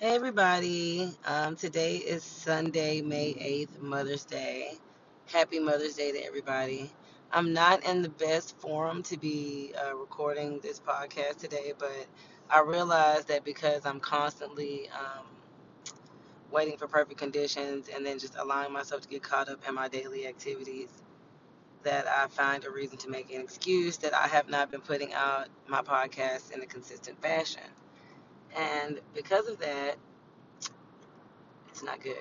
Hey everybody. Um, today is Sunday, May 8th, Mother's Day. Happy Mother's Day to everybody. I'm not in the best forum to be uh, recording this podcast today, but I realize that because I'm constantly um, waiting for perfect conditions and then just allowing myself to get caught up in my daily activities, that I find a reason to make an excuse that I have not been putting out my podcast in a consistent fashion. And because of that, it's not good.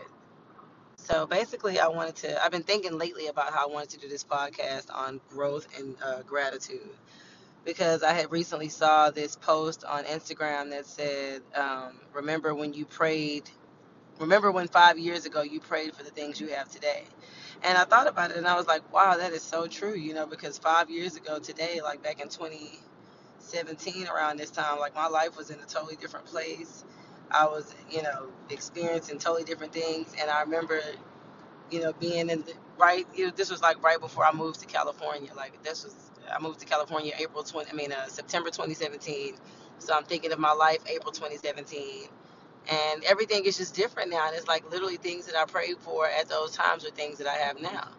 So basically, I wanted to. I've been thinking lately about how I wanted to do this podcast on growth and uh, gratitude because I had recently saw this post on Instagram that said, um, "Remember when you prayed? Remember when five years ago you prayed for the things you have today?" And I thought about it, and I was like, "Wow, that is so true." You know, because five years ago today, like back in 2017, around this time, like my life was in a totally different place. I was, you know, experiencing totally different things, and I remember you know, being in the right, you know, this was like right before I moved to California. Like this was, I moved to California April 20, I mean, uh, September 2017. So I'm thinking of my life April 2017. And everything is just different now. And it's like literally things that I prayed for at those times are things that I have now.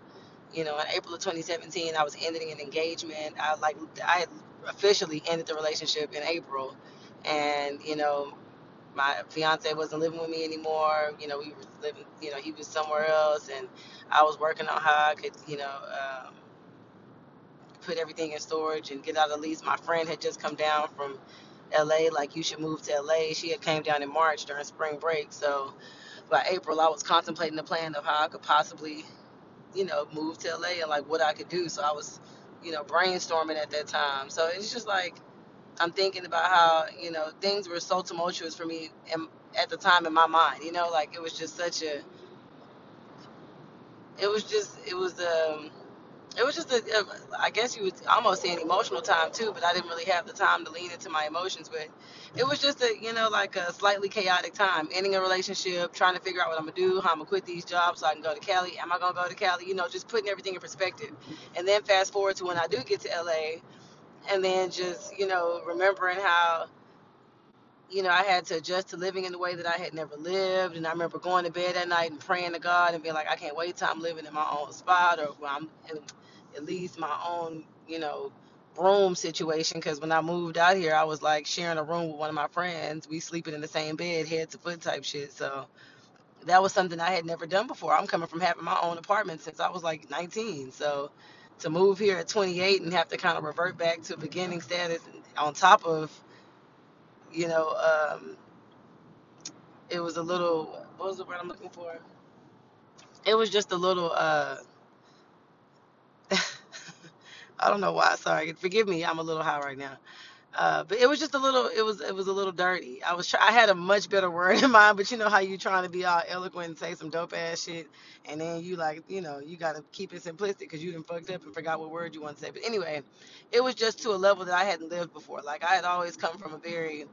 You know, in April of 2017, I was ending an engagement. I like, I had officially ended the relationship in April. And, you know, my fiance wasn't living with me anymore. You know, we were living, you know, he was somewhere else, and I was working on how I could, you know, um, put everything in storage and get out of the lease. My friend had just come down from LA, like you should move to LA. She had came down in March during spring break, so by April I was contemplating the plan of how I could possibly, you know, move to LA and like what I could do. So I was, you know, brainstorming at that time. So it's just like I'm thinking about how you know things were so tumultuous for me in, at the time in my mind. You know, like it was just such a, it was just it was um it was just a, a I guess you would almost say an emotional time too, but I didn't really have the time to lean into my emotions. But it was just a you know like a slightly chaotic time, ending a relationship, trying to figure out what I'm gonna do, how I'm gonna quit these jobs so I can go to Cali. Am I gonna go to Cali? You know, just putting everything in perspective. And then fast forward to when I do get to LA, and then just you know remembering how you know, I had to adjust to living in the way that I had never lived. And I remember going to bed at night and praying to God and being like, I can't wait till I'm living in my own spot or I'm at least my own, you know, room situation. Because when I moved out here, I was like sharing a room with one of my friends. We sleeping in the same bed, head to foot type shit. So that was something I had never done before. I'm coming from having my own apartment since I was like 19. So to move here at 28 and have to kind of revert back to beginning status on top of, you know, um, it was a little what was the word I'm looking for? It was just a little uh I don't know why, sorry. Forgive me, I'm a little high right now. Uh, but it was just a little it was it was a little dirty. I was try, I had a much better word in mind, but you know how you trying to be all eloquent and say some dope ass shit and then you like, you know, you got to keep it simplistic cuz you done fucked up and forgot what word you want to say. But anyway, it was just to a level that I hadn't lived before. Like I had always come from a very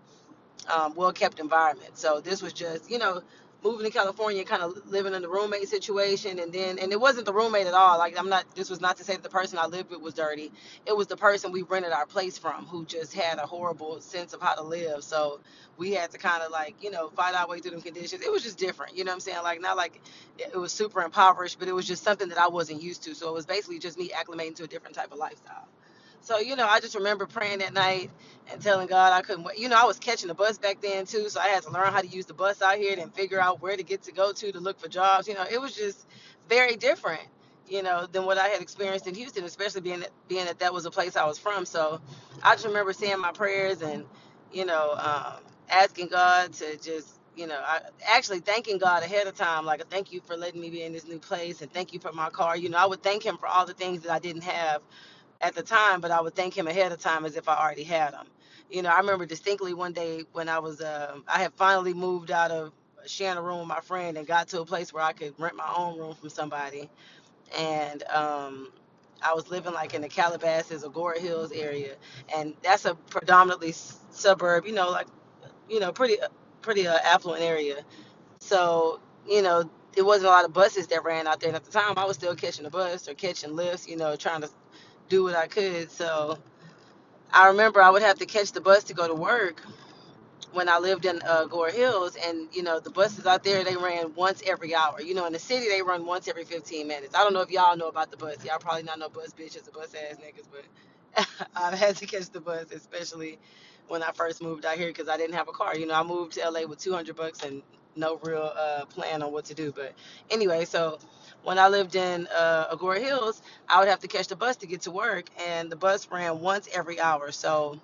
um, well kept environment. So this was just, you know, moving to California, kind of living in the roommate situation, and then, and it wasn't the roommate at all. Like I'm not. This was not to say that the person I lived with was dirty. It was the person we rented our place from who just had a horrible sense of how to live. So we had to kind of like, you know, fight our way through them conditions. It was just different. You know what I'm saying? Like not like it was super impoverished, but it was just something that I wasn't used to. So it was basically just me acclimating to a different type of lifestyle. So, you know, I just remember praying that night and telling God I couldn't wait. You know, I was catching the bus back then too, so I had to learn how to use the bus out here and figure out where to get to go to to look for jobs. You know, it was just very different, you know, than what I had experienced in Houston, especially being that, being that that was a place I was from. So I just remember saying my prayers and, you know, um, asking God to just you know, I actually thanking God ahead of time, like thank you for letting me be in this new place and thank you for my car. You know, I would thank him for all the things that I didn't have at the time, but I would thank him ahead of time as if I already had them. You know, I remember distinctly one day when I was, uh, I had finally moved out of sharing a room with my friend and got to a place where I could rent my own room from somebody. And um, I was living like in the Calabasas, Agoura Hills area, and that's a predominantly suburb, you know, like, you know, pretty, pretty uh, affluent area. So, you know, it wasn't a lot of buses that ran out there. And at the time, I was still catching the bus or catching lifts, you know, trying to do what I could. So I remember I would have to catch the bus to go to work when I lived in uh, Gore Hills, and you know the buses out there they ran once every hour. You know in the city they run once every 15 minutes. I don't know if y'all know about the bus. Y'all probably not know bus bitches or bus ass niggas, but I've had to catch the bus, especially when I first moved out here because I didn't have a car. You know I moved to LA with 200 bucks and no real uh, plan on what to do. But anyway, so when I lived in uh, Agoura Hills, I would have to catch the bus to get to work, and the bus ran once every hour. So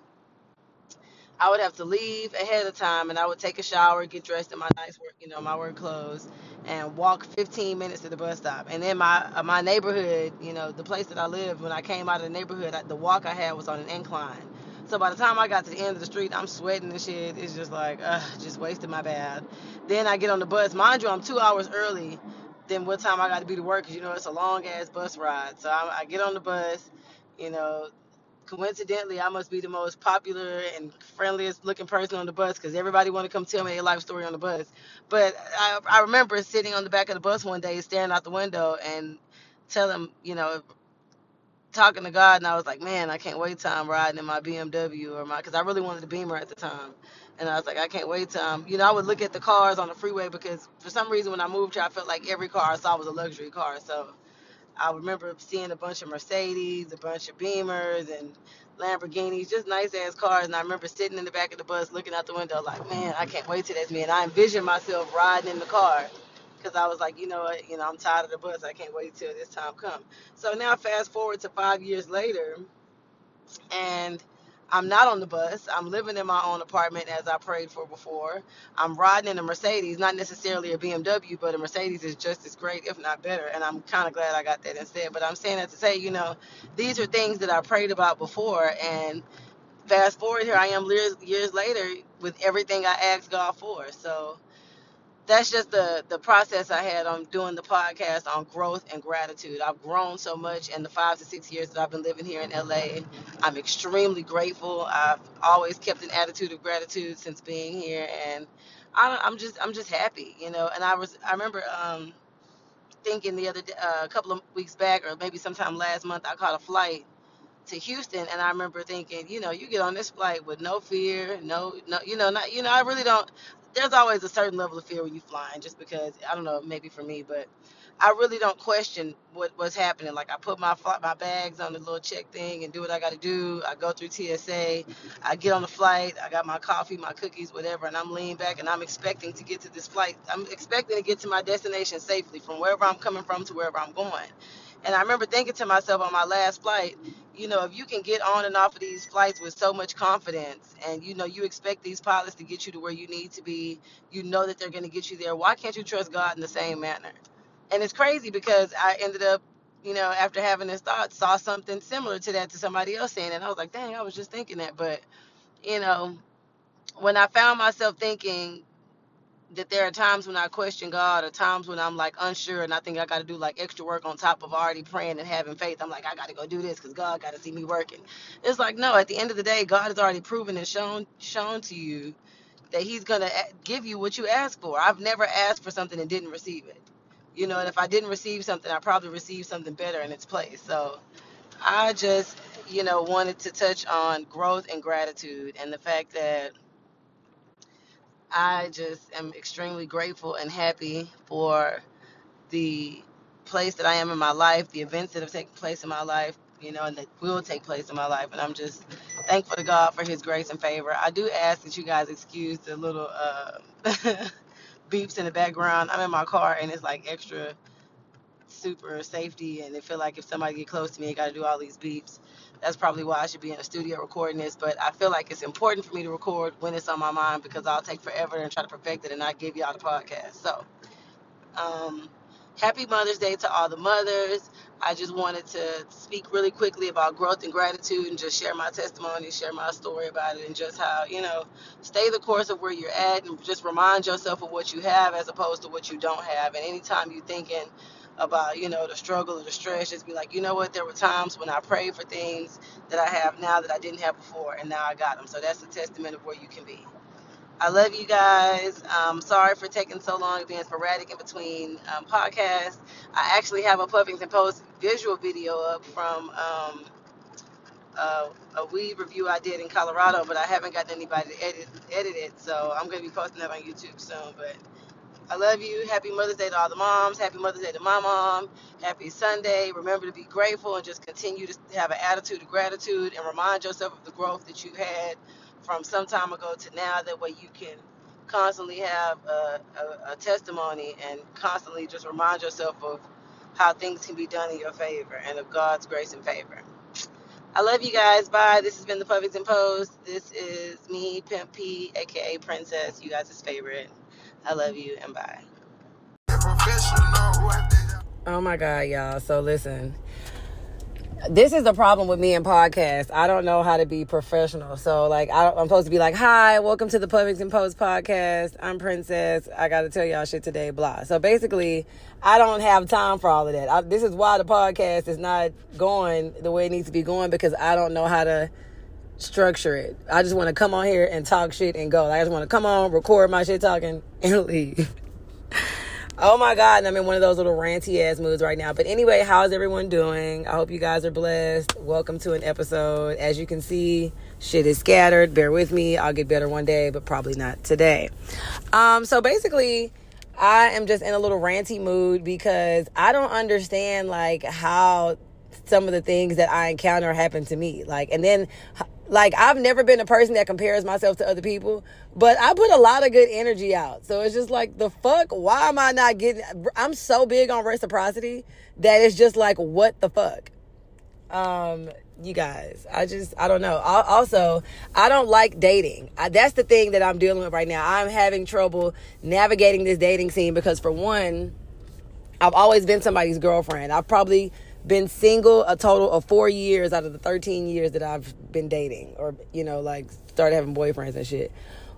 I would have to leave ahead of time and I would take a shower, get dressed in my nice work, you know, my work clothes and walk 15 minutes to the bus stop. And then my uh, my neighborhood, you know, the place that I lived, when I came out of the neighborhood, the walk I had was on an incline. So by the time I got to the end of the street, I'm sweating and shit. It's just like, ugh, just wasted my bath. Then I get on the bus. Mind you, I'm two hours early than what time I got to be to work because, you know, it's a long ass bus ride. So I, I get on the bus, you know, coincidentally, I must be the most popular and friendliest looking person on the bus because everybody want to come tell me their life story on the bus. But I, I remember sitting on the back of the bus one day, staring out the window and telling, you know, talking to God, and I was like, man, I can't wait till I'm riding in my BMW or my, because I really wanted a Beamer at the time. And I was like, I can't wait I'm, you know, I would look at the cars on the freeway because for some reason when I moved here, I felt like every car I saw was a luxury car. So I remember seeing a bunch of Mercedes, a bunch of Beamers, and Lamborghinis, just nice ass cars. And I remember sitting in the back of the bus looking out the window, like, man, I can't wait till that's me. And I envisioned myself riding in the car because I was like, you know what, you know, I'm tired of the bus. I can't wait till this time come. So now, fast forward to five years later, and I'm not on the bus. I'm living in my own apartment as I prayed for before. I'm riding in a Mercedes, not necessarily a BMW, but a Mercedes is just as great, if not better. And I'm kind of glad I got that instead. But I'm saying that to say, you know, these are things that I prayed about before. And fast forward here, I am years, years later with everything I asked God for. So that's just the the process I had on doing the podcast on growth and gratitude. I've grown so much in the five to six years that I've been living here in LA. I'm extremely grateful. I've always kept an attitude of gratitude since being here, and I, I'm just I'm just happy, you know. And I was I remember um, thinking the other uh, a couple of weeks back, or maybe sometime last month, I caught a flight to Houston, and I remember thinking, you know, you get on this flight with no fear, no, no, you know, not, you know, I really don't. There's always a certain level of fear when you flying, just because I don't know, maybe for me, but I really don't question what what's happening. Like I put my my bags on the little check thing and do what I got to do. I go through TSA, I get on the flight, I got my coffee, my cookies, whatever, and I'm leaning back and I'm expecting to get to this flight. I'm expecting to get to my destination safely from wherever I'm coming from to wherever I'm going. And I remember thinking to myself on my last flight, you know, if you can get on and off of these flights with so much confidence and you know you expect these pilots to get you to where you need to be, you know that they're going to get you there, why can't you trust God in the same manner? And it's crazy because I ended up, you know, after having this thought, saw something similar to that to somebody else saying it. And I was like, dang, I was just thinking that. But, you know, when I found myself thinking that there are times when I question God or times when I'm like unsure and I think I got to do like extra work on top of already praying and having faith. I'm like, I got to go do this because God got to see me working. It's like, no, at the end of the day, God has already proven and shown shown to you that He's to give you what you ask for. I've never asked for something and didn't receive it. You know, and if I didn't receive something, I probably received something better in its place. So I just, you know, wanted to touch on growth and gratitude and the fact that I just am extremely grateful and happy for the place that I am in my life, the events that have taken place in my life, you know, and that will take place in my life. And I'm just thankful to God for His grace and favor. I do ask that you guys excuse the little uh, beeps in the background. I'm in my car and it's like extra super safety and it feel like if somebody get close to me, I got to do all these beeps. That's probably why I should be in a studio recording this. But I feel like it's important for me to record when it's on my mind because I'll take forever and try to perfect it and not give y'all the podcast. So, um, happy Mother's Day to all the mothers. I just wanted to speak really quickly about growth and gratitude and just share my testimony, share my story about it, and just how, you know, stay the course of where you're at and just remind yourself of what you have as opposed to what you don't have. And anytime you're thinking, about you know the struggle or the stress just be like you know what there were times when i prayed for things that i have now that i didn't have before and now i got them so that's a testament of where you can be i love you guys um, sorry for taking so long being sporadic in between um, podcasts i actually have a puffington post visual video up from um, uh, a weed review I did in Colorado, but I haven't gotten anybody to edit edit it. So I'm gonna be posting that on YouTube soon. But I love you. Happy Mother's Day to all the moms. Happy Mother's Day to my mom. Happy Sunday. Remember to be grateful and just continue to have an attitude of gratitude and remind yourself of the growth that you had from some time ago to now. That way you can constantly have a, a, a testimony and constantly just remind yourself of how things can be done in your favor and of God's grace and favor. I love you guys. Bye. This has been the Puffington Post. This is me, Pimp P, aka Princess, you guys' favorite. I love you and bye. Oh my God, y'all. So listen. This is the problem with me and podcasts. I don't know how to be professional. So, like, I, am supposed to be like, hi, welcome to the Puffington Post podcast. I'm Princess. I got to tell y'all shit today, blah. So, basically, I don't have time for all of that. I, this is why the podcast is not going the way it needs to be going because I don't know how to structure it. I just want to come on here and talk shit and go. I just want to come on, record my shit talking, and leave. Oh my God, and I'm in one of those little ranty ass moods right now. But anyway, how's everyone doing? I hope you guys are blessed. Welcome to an episode. As you can see, shit is scattered. Bear with me. I'll get better one day, but probably not today. Um, so basically, I am just in a little ranty mood because I don't understand like how some of the things that I encounter happen to me. Like, and then like I've never been a person that compares myself to other people, but I put a lot of good energy out. So it's just like the fuck, why am I not getting I'm so big on reciprocity that it's just like what the fuck. Um you guys, I just I don't know. Also, I don't like dating. I, that's the thing that I'm dealing with right now. I'm having trouble navigating this dating scene because for one, I've always been somebody's girlfriend. I've probably been single a total of four years out of the 13 years that I've been dating or, you know, like started having boyfriends and shit.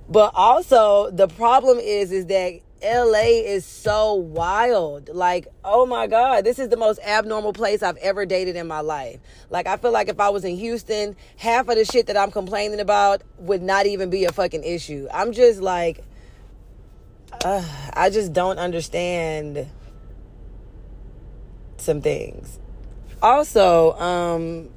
But also the problem is, is that LA is so wild. Like, oh my God, this is the most abnormal place I've ever dated in my life. Like, I feel like if I was in Houston, half of the shit that I'm complaining about would not even be a fucking issue. I'm just like, uh, I just don't understand some things also, um,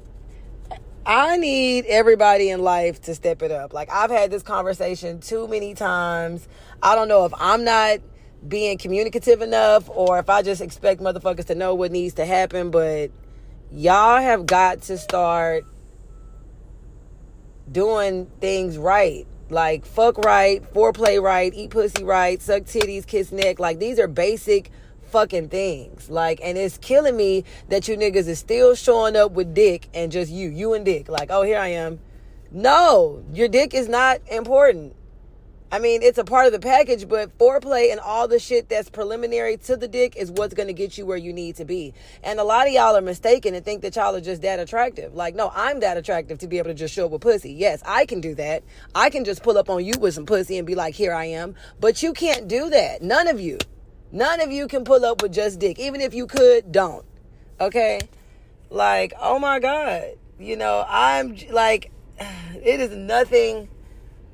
I need everybody in life to step it up. Like I've had this conversation too many times. I don't know if I'm not being communicative enough or if I just expect motherfuckers to know what needs to happen, but y'all have got to start doing things right. Like fuck right, foreplay right, eat pussy right, suck titties, kiss neck. Like these are basic fucking things. Like, and it's killing me that you niggas is still showing up with dick and just you, you and dick. Like, oh, here I am. No, your dick is not important. I mean, it's a part of the package, but foreplay and all the shit that's preliminary to the dick is what's going to get you where you need to be. And a lot of y'all are mistaken and think that y'all are just that attractive. Like, no, I'm that attractive to be able to just show up with pussy. Yes, I can do that. I can just pull up on you with some pussy and be like, here I am. But you can't do that. None of you. None of you can pull up with just dick. Even if you could, don't. Okay? Like, oh my God. You know, I'm like, it is nothing.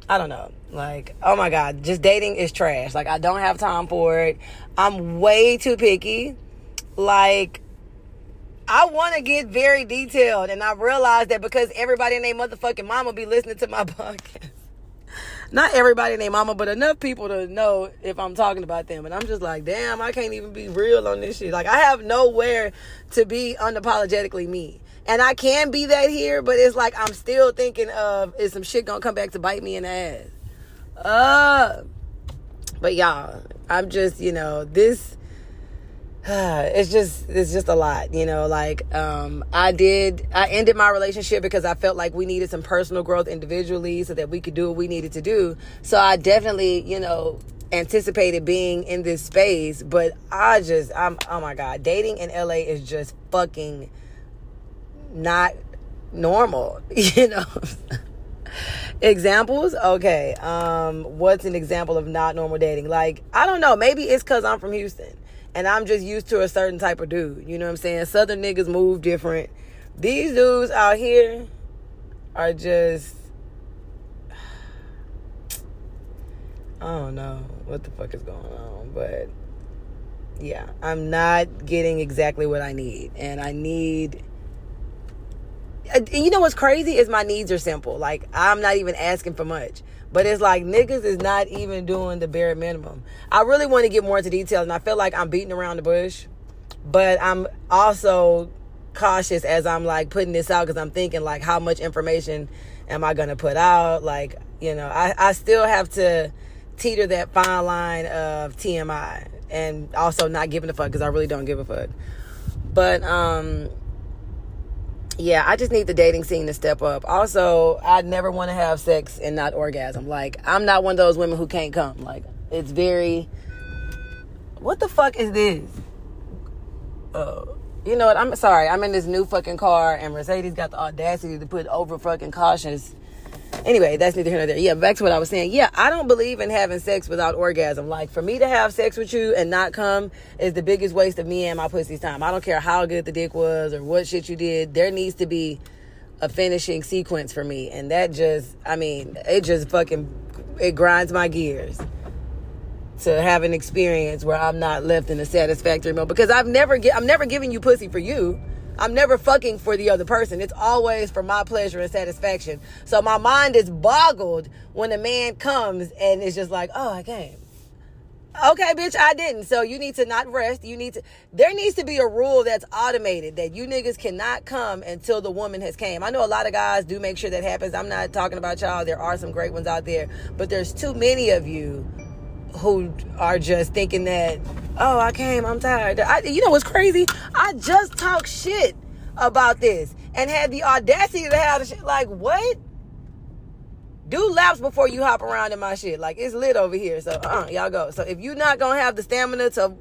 I don't know. Like, oh my God, just dating is trash. Like, I don't have time for it. I'm way too picky. Like, I want to get very detailed, and I realize that because everybody and their motherfucking mama be listening to my podcast not everybody named mama, but enough people to know if I'm talking about them. And I'm just like, damn, I can't even be real on this shit. Like I have nowhere to be unapologetically me. And I can be that here, but it's like I'm still thinking of is some shit gonna come back to bite me in the ass. Uh but y'all, I'm just, you know, this it's just it's just a lot you know like um i did i ended my relationship because i felt like we needed some personal growth individually so that we could do what we needed to do. So i definitely you know anticipated being in this space but i just i'm oh my god dating in la is just fucking not normal you know. Examples? Okay um what's an example of not normal dating? Like i don't know maybe it's because i'm from houston and I'm just used to a certain type of dude. You know what I'm saying? Southern niggas move different. These dudes out here are just I don't know what the fuck is going on, but yeah, I'm not getting exactly what I need. And I need you know what's crazy is my needs are simple. Like I'm not even asking for much. But it's like niggas is not even doing the bare minimum. I really want to get more into detail and I feel like I'm beating around the bush. But I'm also cautious as I'm like putting this out because I'm thinking like how much information am I gonna put out? Like, you know, I, I still have to teeter that fine line of TMI and also not giving a fuck because I really don't give a fuck. But um yeah, I just need the dating scene to step up. Also, I never want to have sex and not orgasm. Like, I'm not one of those women who can't come. Like, it's very. What the fuck is this? Oh, you know what? I'm sorry. I'm in this new fucking car, and Mercedes got the audacity to put over fucking cautious Anyway, that's neither here nor there. Yeah, back to what I was saying. Yeah, I don't believe in having sex without orgasm. Like for me to have sex with you and not come is the biggest waste of me and my pussy's time. I don't care how good the dick was or what shit you did. There needs to be a finishing sequence for me, and that just, I mean, it just fucking it grinds my gears to have an experience where I'm not left in a satisfactory mode because I've never get I'm never giving you pussy for you. I'm never fucking for the other person. It's always for my pleasure and satisfaction. So my mind is boggled when a man comes and it's just like, oh, I came. Okay, bitch, I didn't. So you need to not rest. You need to there needs to be a rule that's automated that you niggas cannot come until the woman has came. I know a lot of guys do make sure that happens. I'm not talking about y'all. There are some great ones out there, but there's too many of you who are just thinking that, oh, I came, I'm tired. I, you know what's crazy? I just talked shit about this and had the audacity to have the shit. Like, what? Do laps before you hop around in my shit. Like, it's lit over here. So, uh, y'all go. So, if you're not going to have the stamina to,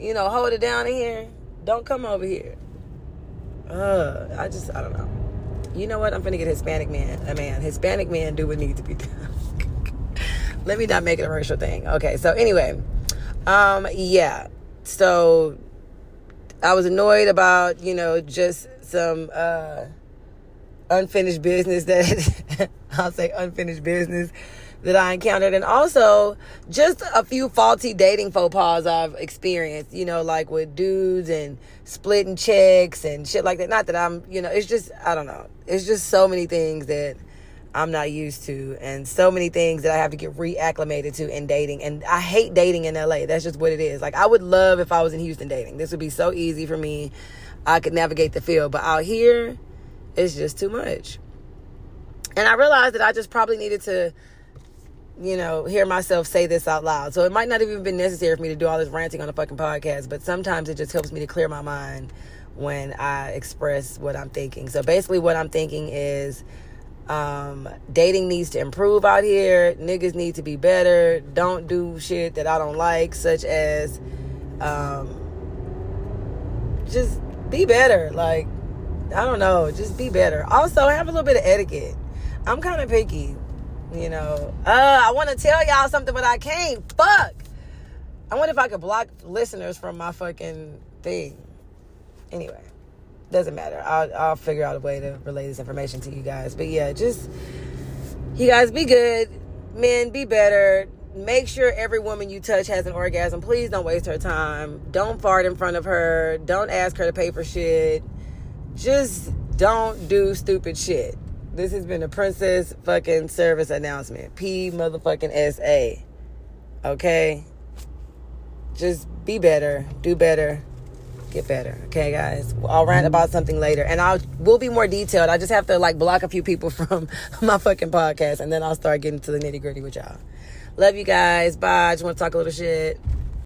you know, hold it down in here, don't come over here. Uh, I just, I don't know. You know what? I'm finna get Hispanic man, a man. Hispanic man do what needs to be done. Let me not make it a racial thing. Okay, so anyway, um, yeah. So I was annoyed about, you know, just some uh unfinished business that I'll say unfinished business that I encountered and also just a few faulty dating faux pas I've experienced, you know, like with dudes and splitting checks and shit like that. Not that I'm, you know, it's just I don't know. It's just so many things that I'm not used to, and so many things that I have to get reacclimated to in dating. And I hate dating in LA. That's just what it is. Like, I would love if I was in Houston dating. This would be so easy for me. I could navigate the field. But out here, it's just too much. And I realized that I just probably needed to, you know, hear myself say this out loud. So it might not have even been necessary for me to do all this ranting on a fucking podcast, but sometimes it just helps me to clear my mind when I express what I'm thinking. So basically, what I'm thinking is um, dating needs to improve out here. Niggas need to be better. Don't do shit that I don't like, such as um, just be better. Like, I don't know, just be better. Also, have a little bit of etiquette. I'm kind of picky, you know. Uh, I want to tell y'all something, but I can't. Fuck. I wonder if I could block listeners from my fucking thing. Anyway doesn't matter. I'll, I'll figure out a way to relay this information to you guys. But yeah, just you guys be good. Men, be better. Make sure every woman you touch has an orgasm. Please don't waste her time. Don't fart in front of her. Don't ask her to pay for shit. Just don't do stupid shit. This has been a princess fucking service announcement. P motherfucking S A. Okay? Just be better. Do better get better. Okay, guys. I'll rant about something later, and I'll we'll be more detailed. I just have to like block a few people from my fucking podcast, and then I'll start getting to the nitty gritty with y'all. Love you guys. Bye. I just want to talk a little shit.